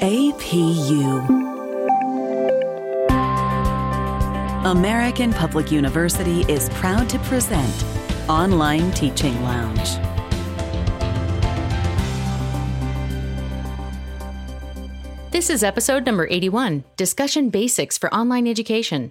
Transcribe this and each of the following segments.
APU. American Public University is proud to present Online Teaching Lounge. This is episode number 81 Discussion Basics for Online Education.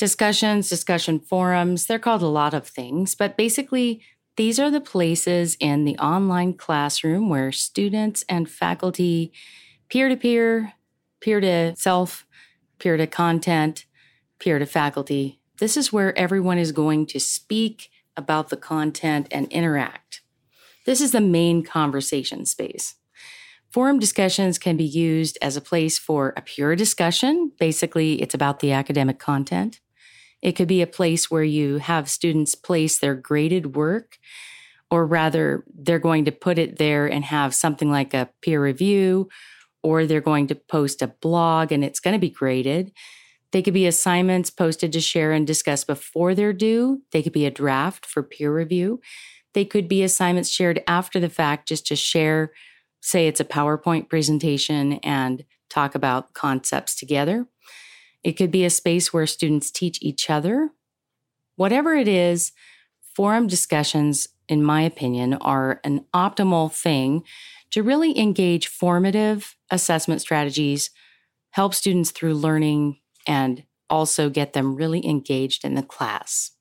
discussions, discussion forums. They're called a lot of things, but basically, these are the places in the online classroom where students and faculty, peer to peer, peer to self, peer to content, peer to faculty, this is where everyone is going to speak about the content and interact. This is the main conversation space. Forum discussions can be used as a place for a pure discussion. Basically, it's about the academic content. It could be a place where you have students place their graded work, or rather, they're going to put it there and have something like a peer review, or they're going to post a blog and it's going to be graded. They could be assignments posted to share and discuss before they're due. They could be a draft for peer review. They could be assignments shared after the fact just to share, say it's a PowerPoint presentation and talk about concepts together. It could be a space where students teach each other. Whatever it is, forum discussions, in my opinion, are an optimal thing to really engage formative assessment strategies, help students through learning, and also get them really engaged in the class.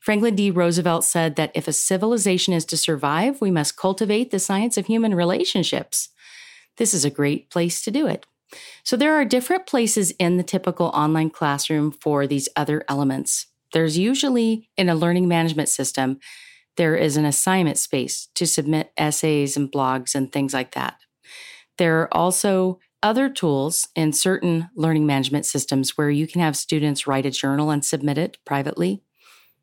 Franklin D. Roosevelt said that if a civilization is to survive, we must cultivate the science of human relationships. This is a great place to do it. So there are different places in the typical online classroom for these other elements. There's usually in a learning management system, there is an assignment space to submit essays and blogs and things like that. There are also other tools in certain learning management systems where you can have students write a journal and submit it privately.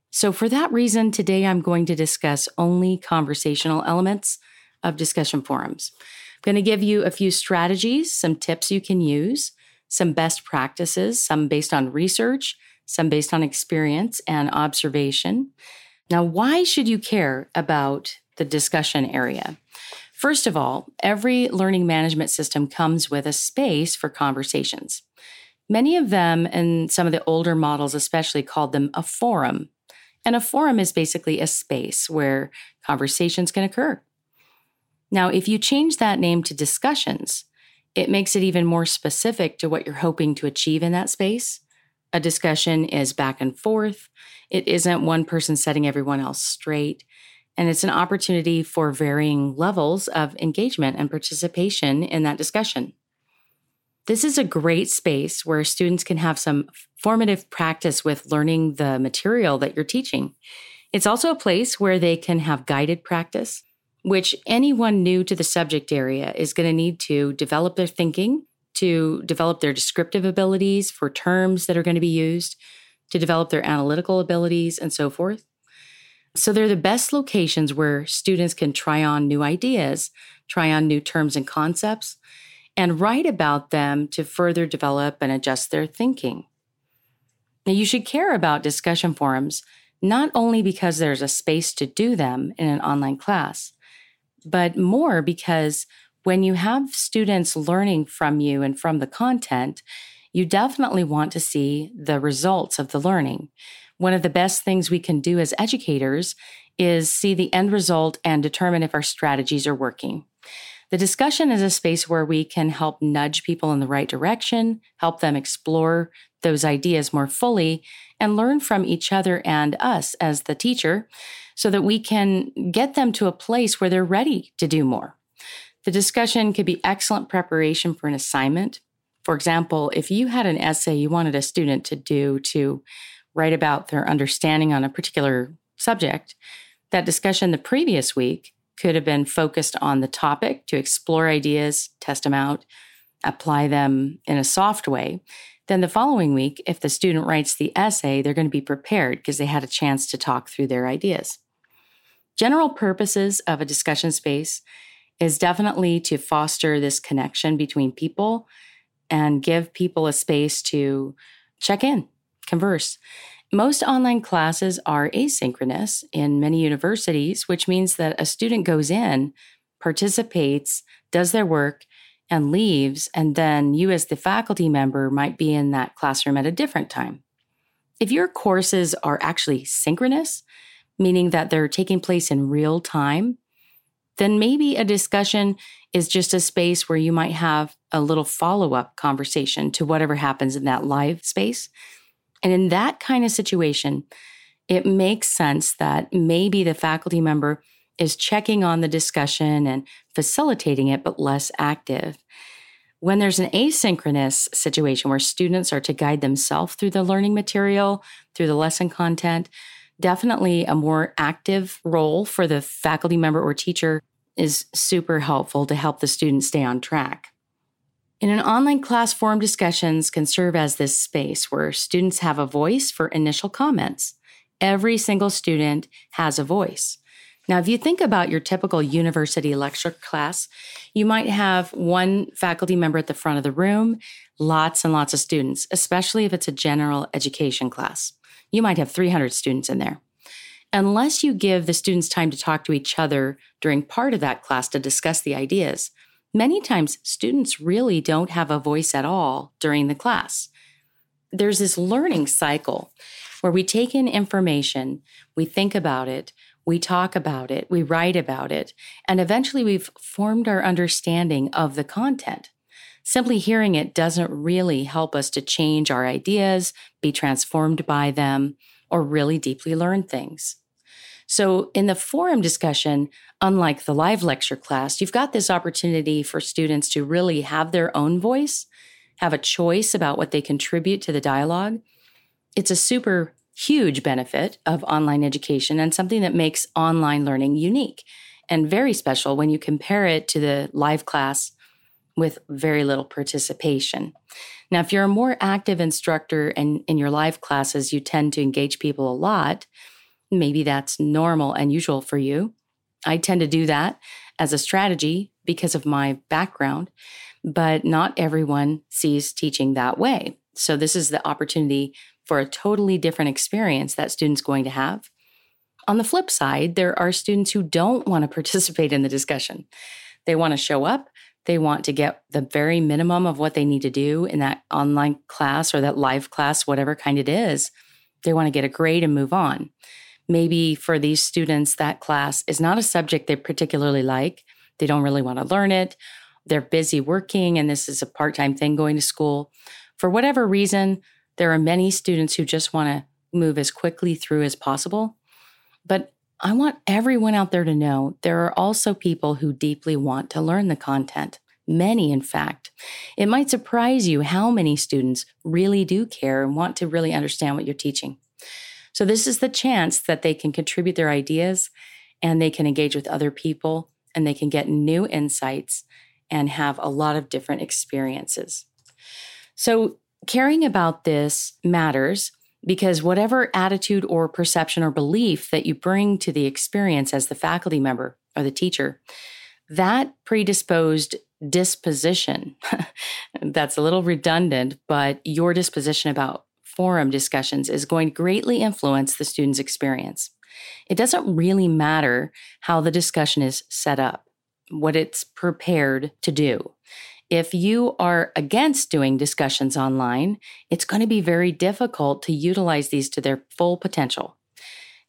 So, for that reason, today I'm going to discuss only conversational elements of discussion forums going to give you a few strategies, some tips you can use, some best practices, some based on research, some based on experience and observation. Now, why should you care about the discussion area? First of all, every learning management system comes with a space for conversations. Many of them, and some of the older models especially, called them a forum. And a forum is basically a space where conversations can occur. Now, if you change that name to discussions, it makes it even more specific to what you're hoping to achieve in that space. A discussion is back and forth. It isn't one person setting everyone else straight. And it's an opportunity for varying levels of engagement and participation in that discussion. This is a great space where students can have some formative practice with learning the material that you're teaching. It's also a place where they can have guided practice which anyone new to the subject area is going to need to develop their thinking, to develop their descriptive abilities for terms that are going to be used, to develop their analytical abilities, and so forth. So they're the best locations where students can try on new ideas, try on new terms and concepts, and write about them to further develop and adjust their thinking. Now, you should care about discussion forums not only because there's a space to do them in an online class, but more because when you have students learning from you and from the content, you definitely want to see the results of the learning. One of the best things we can do as educators is see the end result and determine if our strategies are working. The discussion is a space where we can help nudge people in the right direction, help them explore those ideas more fully, and learn from each other and us as the teacher so that we can get them to a place where they're ready to do more. The discussion could be excellent preparation for an assignment. For example, if you had an essay you wanted a student to do to write about their understanding on a particular subject, that discussion the previous week could have been focused on the topic to explore ideas, test them out, apply them in a soft way, then the following week, if the student writes the essay, they're going to be prepared because they had a chance to talk through their ideas. General purposes of a discussion space is definitely to foster this connection between people and give people a space to check in, converse. Most online classes are asynchronous in many universities, which means that a student goes in, participates, does their work, and leaves, and then you, as the faculty member, might be in that classroom at a different time. If your courses are actually synchronous, meaning that they're taking place in real time, then maybe a discussion is just a space where you might have a little follow up conversation to whatever happens in that live space. And in that kind of situation, it makes sense that maybe the faculty member is checking on the discussion and facilitating it, but less active. When there's an asynchronous situation where students are to guide themselves through the learning material, through the lesson content, definitely a more active role for the faculty member or teacher is super helpful to help the student stay on track. In an online class, forum discussions can serve as this space where students have a voice for initial comments. Every single student has a voice. Now, if you think about your typical university lecture class, you might have one faculty member at the front of the room, lots and lots of students, especially if it's a general education class you might have 300 students in there. Unless you give the students time to talk to each other during part of that class to discuss the ideas, many times students really don't have a voice at all during the class. There's this learning cycle where we take in information, we think about it, we talk about it, we write about it, and eventually we've formed our understanding of the content. Simply hearing it doesn't really help us to change our ideas, be transformed by them, or really deeply learn things. So, in the forum discussion, unlike the live lecture class, you've got this opportunity for students to really have their own voice, have a choice about what they contribute to the dialogue. It's a super huge benefit of online education and something that makes online learning unique and very special when you compare it to the live class with very little participation. Now, if you're a more active instructor and in your live classes, you tend to engage people a lot, maybe that's normal and usual for you. I tend to do that as a strategy because of my background, but not everyone sees teaching that way. So, this is the opportunity for a totally different experience that students going to have. On the flip side, there are students who don't want to participate in the discussion. They want to show up, they want to get the very minimum of what they need to do in that online class or that live class, whatever kind it is. They want to get a grade and move on. Maybe for these students, that class is not a subject they particularly like. They don't really want to learn it. They're busy working, and this is a part time thing going to school. For whatever reason, there are many students who just want to move as quickly through as possible. But I want everyone out there to know there are also people who deeply want to learn the content. Many, in fact. It might surprise you how many students really do care and want to really understand what you're teaching. So, this is the chance that they can contribute their ideas and they can engage with other people and they can get new insights and have a lot of different experiences. So, caring about this matters because whatever attitude or perception or belief that you bring to the experience as the faculty member or the teacher, that predisposed disposition, that's a little redundant, but your disposition about forum discussions is going to greatly influence the student's experience. It doesn't really matter how the discussion is set up, what it's prepared to do. If you are against doing discussions online, it's going to be very difficult to utilize these to their full potential.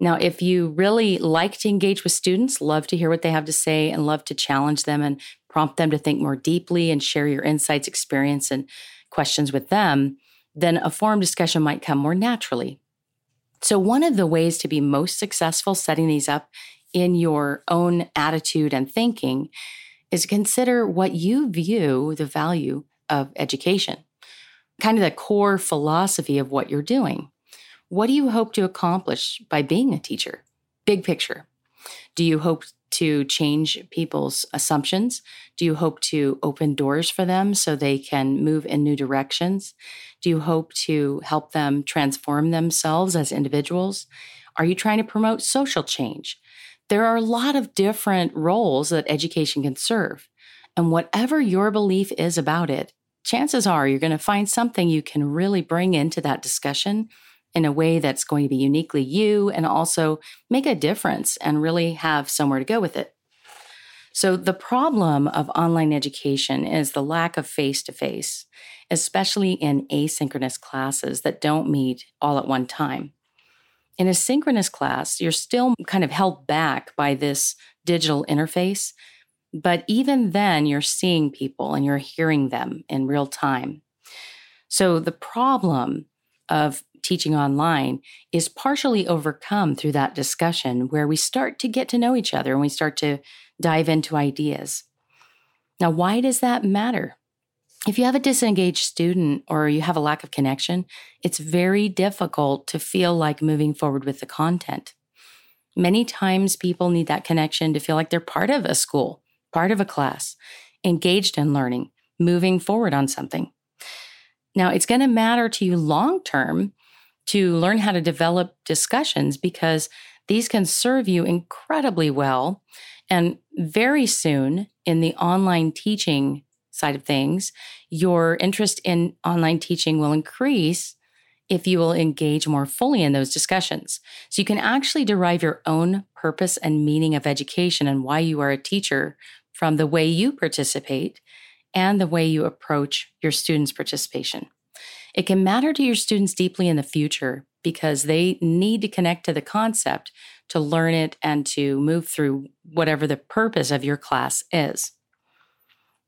Now, if you really like to engage with students, love to hear what they have to say, and love to challenge them and prompt them to think more deeply and share your insights, experience, and questions with them, then a forum discussion might come more naturally. So, one of the ways to be most successful setting these up in your own attitude and thinking is to consider what you view the value of education, kind of the core philosophy of what you're doing. What do you hope to accomplish by being a teacher? Big picture. Do you hope to change people's assumptions? Do you hope to open doors for them so they can move in new directions? Do you hope to help them transform themselves as individuals? Are you trying to promote social change? There are a lot of different roles that education can serve. And whatever your belief is about it, chances are you're going to find something you can really bring into that discussion in a way that's going to be uniquely you and also make a difference and really have somewhere to go with it. So, the problem of online education is the lack of face to face, especially in asynchronous classes that don't meet all at one time. In a synchronous class, you're still kind of held back by this digital interface, but even then, you're seeing people and you're hearing them in real time. So, the problem of teaching online is partially overcome through that discussion where we start to get to know each other and we start to dive into ideas. Now, why does that matter? If you have a disengaged student or you have a lack of connection, it's very difficult to feel like moving forward with the content. Many times people need that connection to feel like they're part of a school, part of a class, engaged in learning, moving forward on something. Now, it's going to matter to you long term to learn how to develop discussions because these can serve you incredibly well. And very soon in the online teaching side of things, your interest in online teaching will increase if you will engage more fully in those discussions. So you can actually derive your own purpose and meaning of education and why you are a teacher from the way you participate and the way you approach your students' participation. It can matter to your students deeply in the future because they need to connect to the concept to learn it and to move through whatever the purpose of your class is.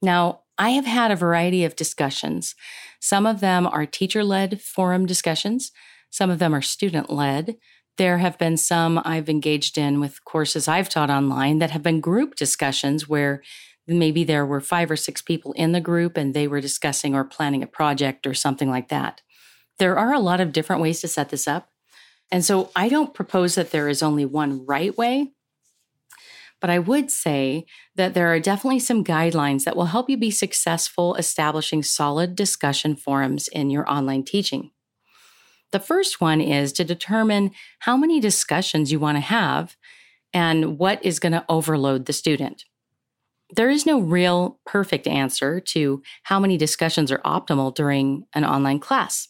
Now, I have had a variety of discussions. Some of them are teacher led forum discussions, some of them are student led. There have been some I've engaged in with courses I've taught online that have been group discussions where maybe there were five or six people in the group and they were discussing or planning a project or something like that. There are a lot of different ways to set this up. And so I don't propose that there is only one right way, but I would say that there are definitely some guidelines that will help you be successful establishing solid discussion forums in your online teaching. The first one is to determine how many discussions you want to have and what is going to overload the student. There is no real perfect answer to how many discussions are optimal during an online class.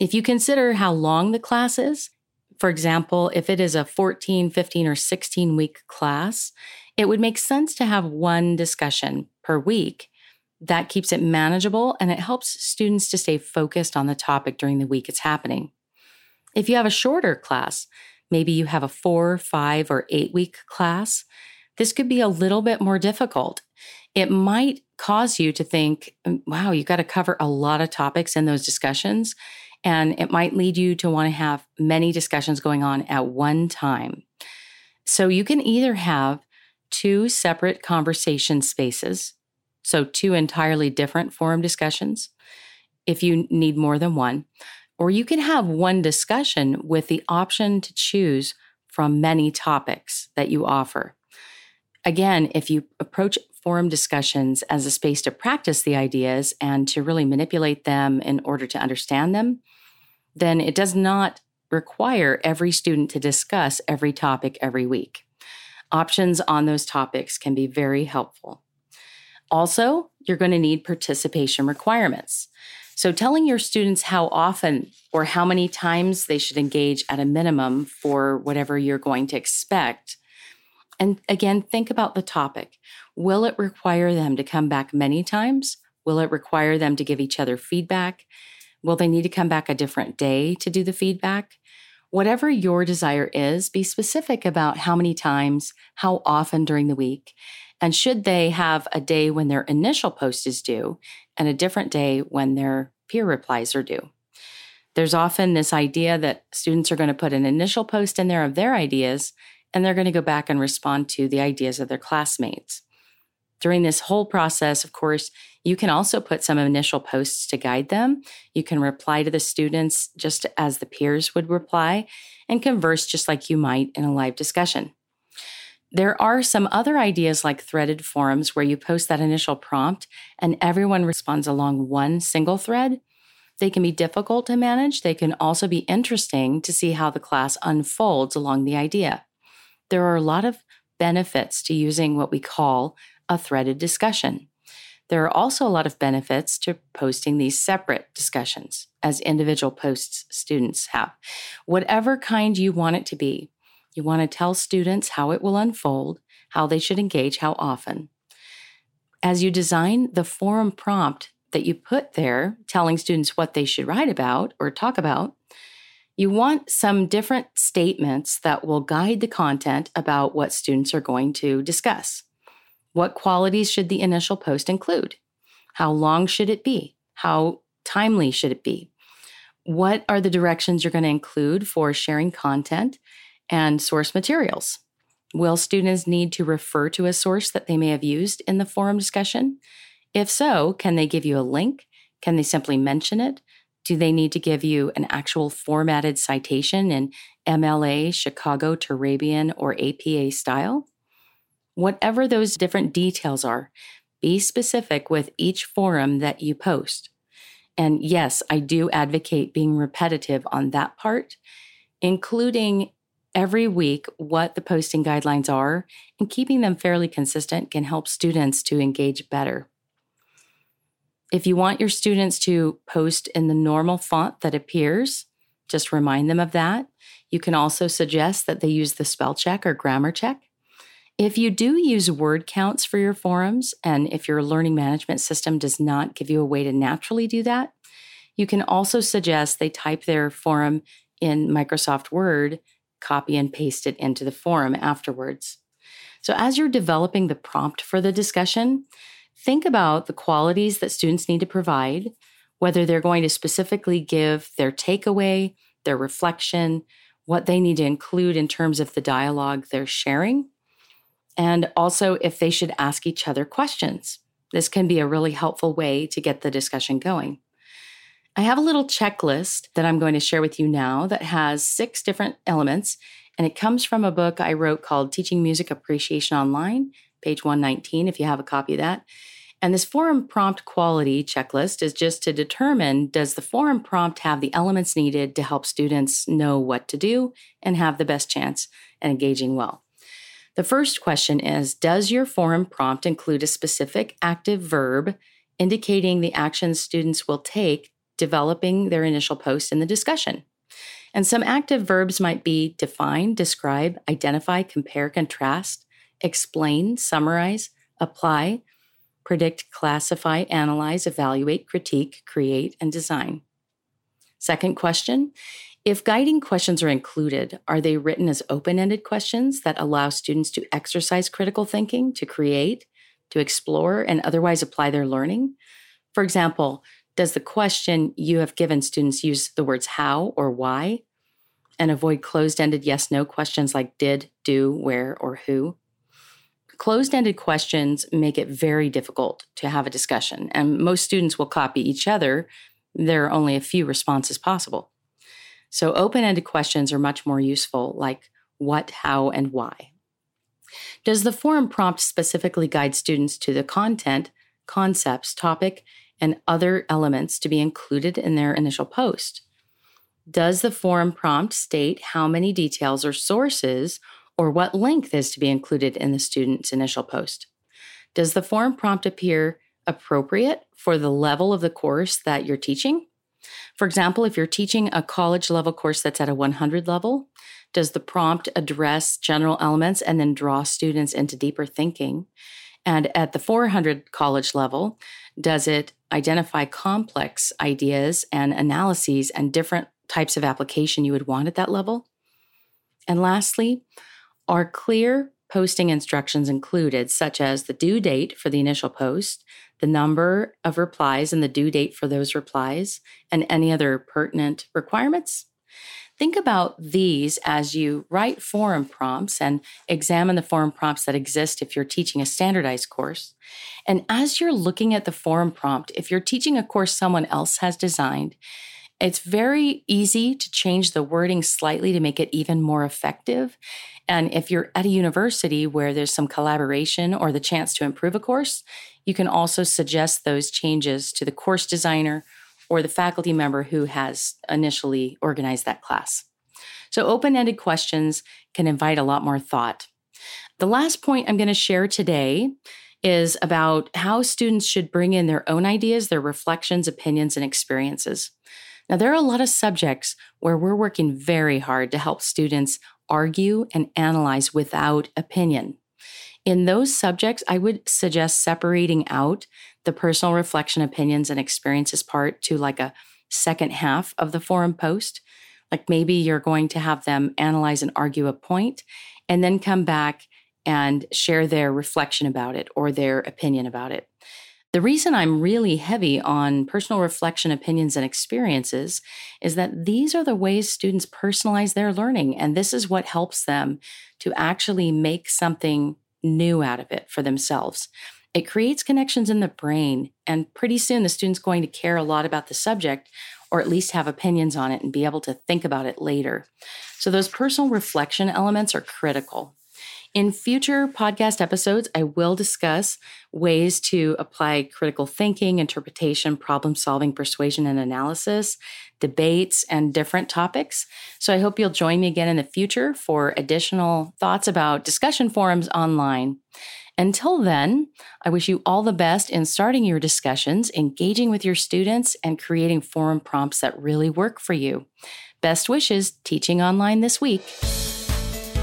If you consider how long the class is, for example, if it is a 14, 15, or 16 week class, it would make sense to have one discussion per week. That keeps it manageable and it helps students to stay focused on the topic during the week it's happening. If you have a shorter class, maybe you have a four, five, or eight week class, this could be a little bit more difficult. It might cause you to think, mm, wow, you've got to cover a lot of topics in those discussions. And it might lead you to want to have many discussions going on at one time. So you can either have two separate conversation spaces, so two entirely different forum discussions, if you need more than one, or you can have one discussion with the option to choose from many topics that you offer. Again, if you approach forum discussions as a space to practice the ideas and to really manipulate them in order to understand them, then it does not require every student to discuss every topic every week. Options on those topics can be very helpful. Also, you're going to need participation requirements. So, telling your students how often or how many times they should engage at a minimum for whatever you're going to expect and again, think about the topic. Will it require them to come back many times? Will it require them to give each other feedback? Will they need to come back a different day to do the feedback? Whatever your desire is, be specific about how many times, how often during the week, and should they have a day when their initial post is due and a different day when their peer replies are due. There's often this idea that students are going to put an initial post in there of their ideas and they're going to go back and respond to the ideas of their classmates. During this whole process, of course, you can also put some initial posts to guide them. You can reply to the students just as the peers would reply and converse just like you might in a live discussion. There are some other ideas like threaded forums where you post that initial prompt and everyone responds along one single thread. They can be difficult to manage. They can also be interesting to see how the class unfolds along the idea. There are a lot of benefits to using what we call a threaded discussion. There are also a lot of benefits to posting these separate discussions as individual posts students have. Whatever kind you want it to be, you want to tell students how it will unfold, how they should engage, how often. As you design the forum prompt that you put there, telling students what they should write about or talk about, you want some different statements that will guide the content about what students are going to discuss. What qualities should the initial post include? How long should it be? How timely should it be? What are the directions you're going to include for sharing content and source materials. Will students need to refer to a source that they may have used in the forum discussion? If so, can they give you a link? Can they simply mention it? Do they need to give you an actual formatted citation in MLA, Chicago, Turabian, or APA style? Whatever those different details are, be specific with each forum that you post. And yes, I do advocate being repetitive on that part, including every week what the posting guidelines are, and keeping them fairly consistent can help students to engage better. If you want your students to post in the normal font that appears, just remind them of that. You can also suggest that they use the spell check or grammar check. If you do use word counts for your forums, and if your learning management system does not give you a way to naturally do that, you can also suggest they type their forum in Microsoft Word copy and paste it into the forum afterwards. So, as you're developing the prompt for the discussion, think about the qualities that students need to provide, whether they're going to specifically give their takeaway, their reflection, what they need to include in terms of the dialogue they're sharing, and also if they should ask each other questions. This can be a really helpful way to get the discussion going. I have a little checklist that I'm going to share with you now that has six different elements, and it comes from a book I wrote called Teaching Music Appreciation Online, page 119, if you have a copy of that. And this forum prompt quality checklist is just to determine does the forum prompt have the elements needed to help students know what to do and have the best chance at engaging well. The first question is Does your forum prompt include a specific active verb indicating the actions students will take developing their initial post in the discussion. And some active verbs might be define, describe, identify, compare, contrast, explain, summarize, apply, predict, classify, analyze, evaluate, critique, create, and design. Second question If guiding questions are included, are they written as open ended questions that allow students to exercise critical thinking, to create, to explore, and otherwise apply their learning? For example, does the question you have given students use the words how or why and avoid closed ended yes no questions like did, do, where, or who? Closed ended questions make it very difficult to have a discussion, and most students will copy each other. There are only a few responses possible. So, open ended questions are much more useful, like what, how, and why. Does the forum prompt specifically guide students to the content, concepts, topic, and other elements to be included in their initial post. Does the forum prompt state how many details or sources or what length is to be included in the student's initial post? Does the forum prompt appear appropriate for the level of the course that you're teaching? For example, if you're teaching a college level course that's at a 100 level, does the prompt address general elements and then draw students into deeper thinking? And at the 400 college level, does it identify complex ideas and analyses and different types of application you would want at that level? And lastly, are clear posting instructions included, such as the due date for the initial post, the number of replies and the due date for those replies, and any other pertinent requirements? Think about these as you write forum prompts and examine the forum prompts that exist if you're teaching a standardized course. And as you're looking at the forum prompt, if you're teaching a course someone else has designed, It's very easy to change the wording slightly to make it even more effective. And if you're at a university where there's some collaboration or the chance to improve a course, you can also suggest those changes to the course designer or the faculty member who has initially organized that class. So, open ended questions can invite a lot more thought. The last point I'm going to share today is about how students should bring in their own ideas, their reflections, opinions, and experiences. Now, there are a lot of subjects where we're working very hard to help students argue and analyze without opinion. In those subjects, I would suggest separating out the personal reflection, opinions, and experiences part to like a second half of the forum post. Like maybe you're going to have them analyze and argue a point and then come back and share their reflection about it or their opinion about it. The reason I'm really heavy on personal reflection, opinions, and experiences is that these are the ways students personalize their learning. And this is what helps them to actually make something new out of it for themselves. It creates connections in the brain, and pretty soon the student's going to care a lot about the subject or at least have opinions on it and be able to think about it later. So, those personal reflection elements are critical. In future podcast episodes, I will discuss ways to apply critical thinking, interpretation, problem solving, persuasion, and analysis, debates, and different topics. So I hope you'll join me again in the future for additional thoughts about discussion forums online. Until then, I wish you all the best in starting your discussions, engaging with your students, and creating forum prompts that really work for you. Best wishes teaching online this week.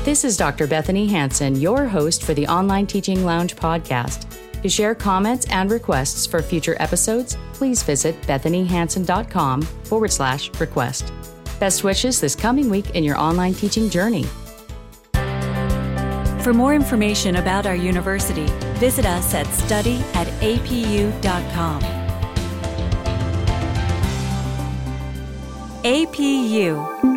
This is Dr. Bethanie Hansen, your host for the Online Teaching Lounge podcast. To share comments and requests for future episodes, please visit bethaniehansen.com forward slash request. Best wishes this coming week in your online teaching journey. For more information about our university, visit us at study at apu.com. APU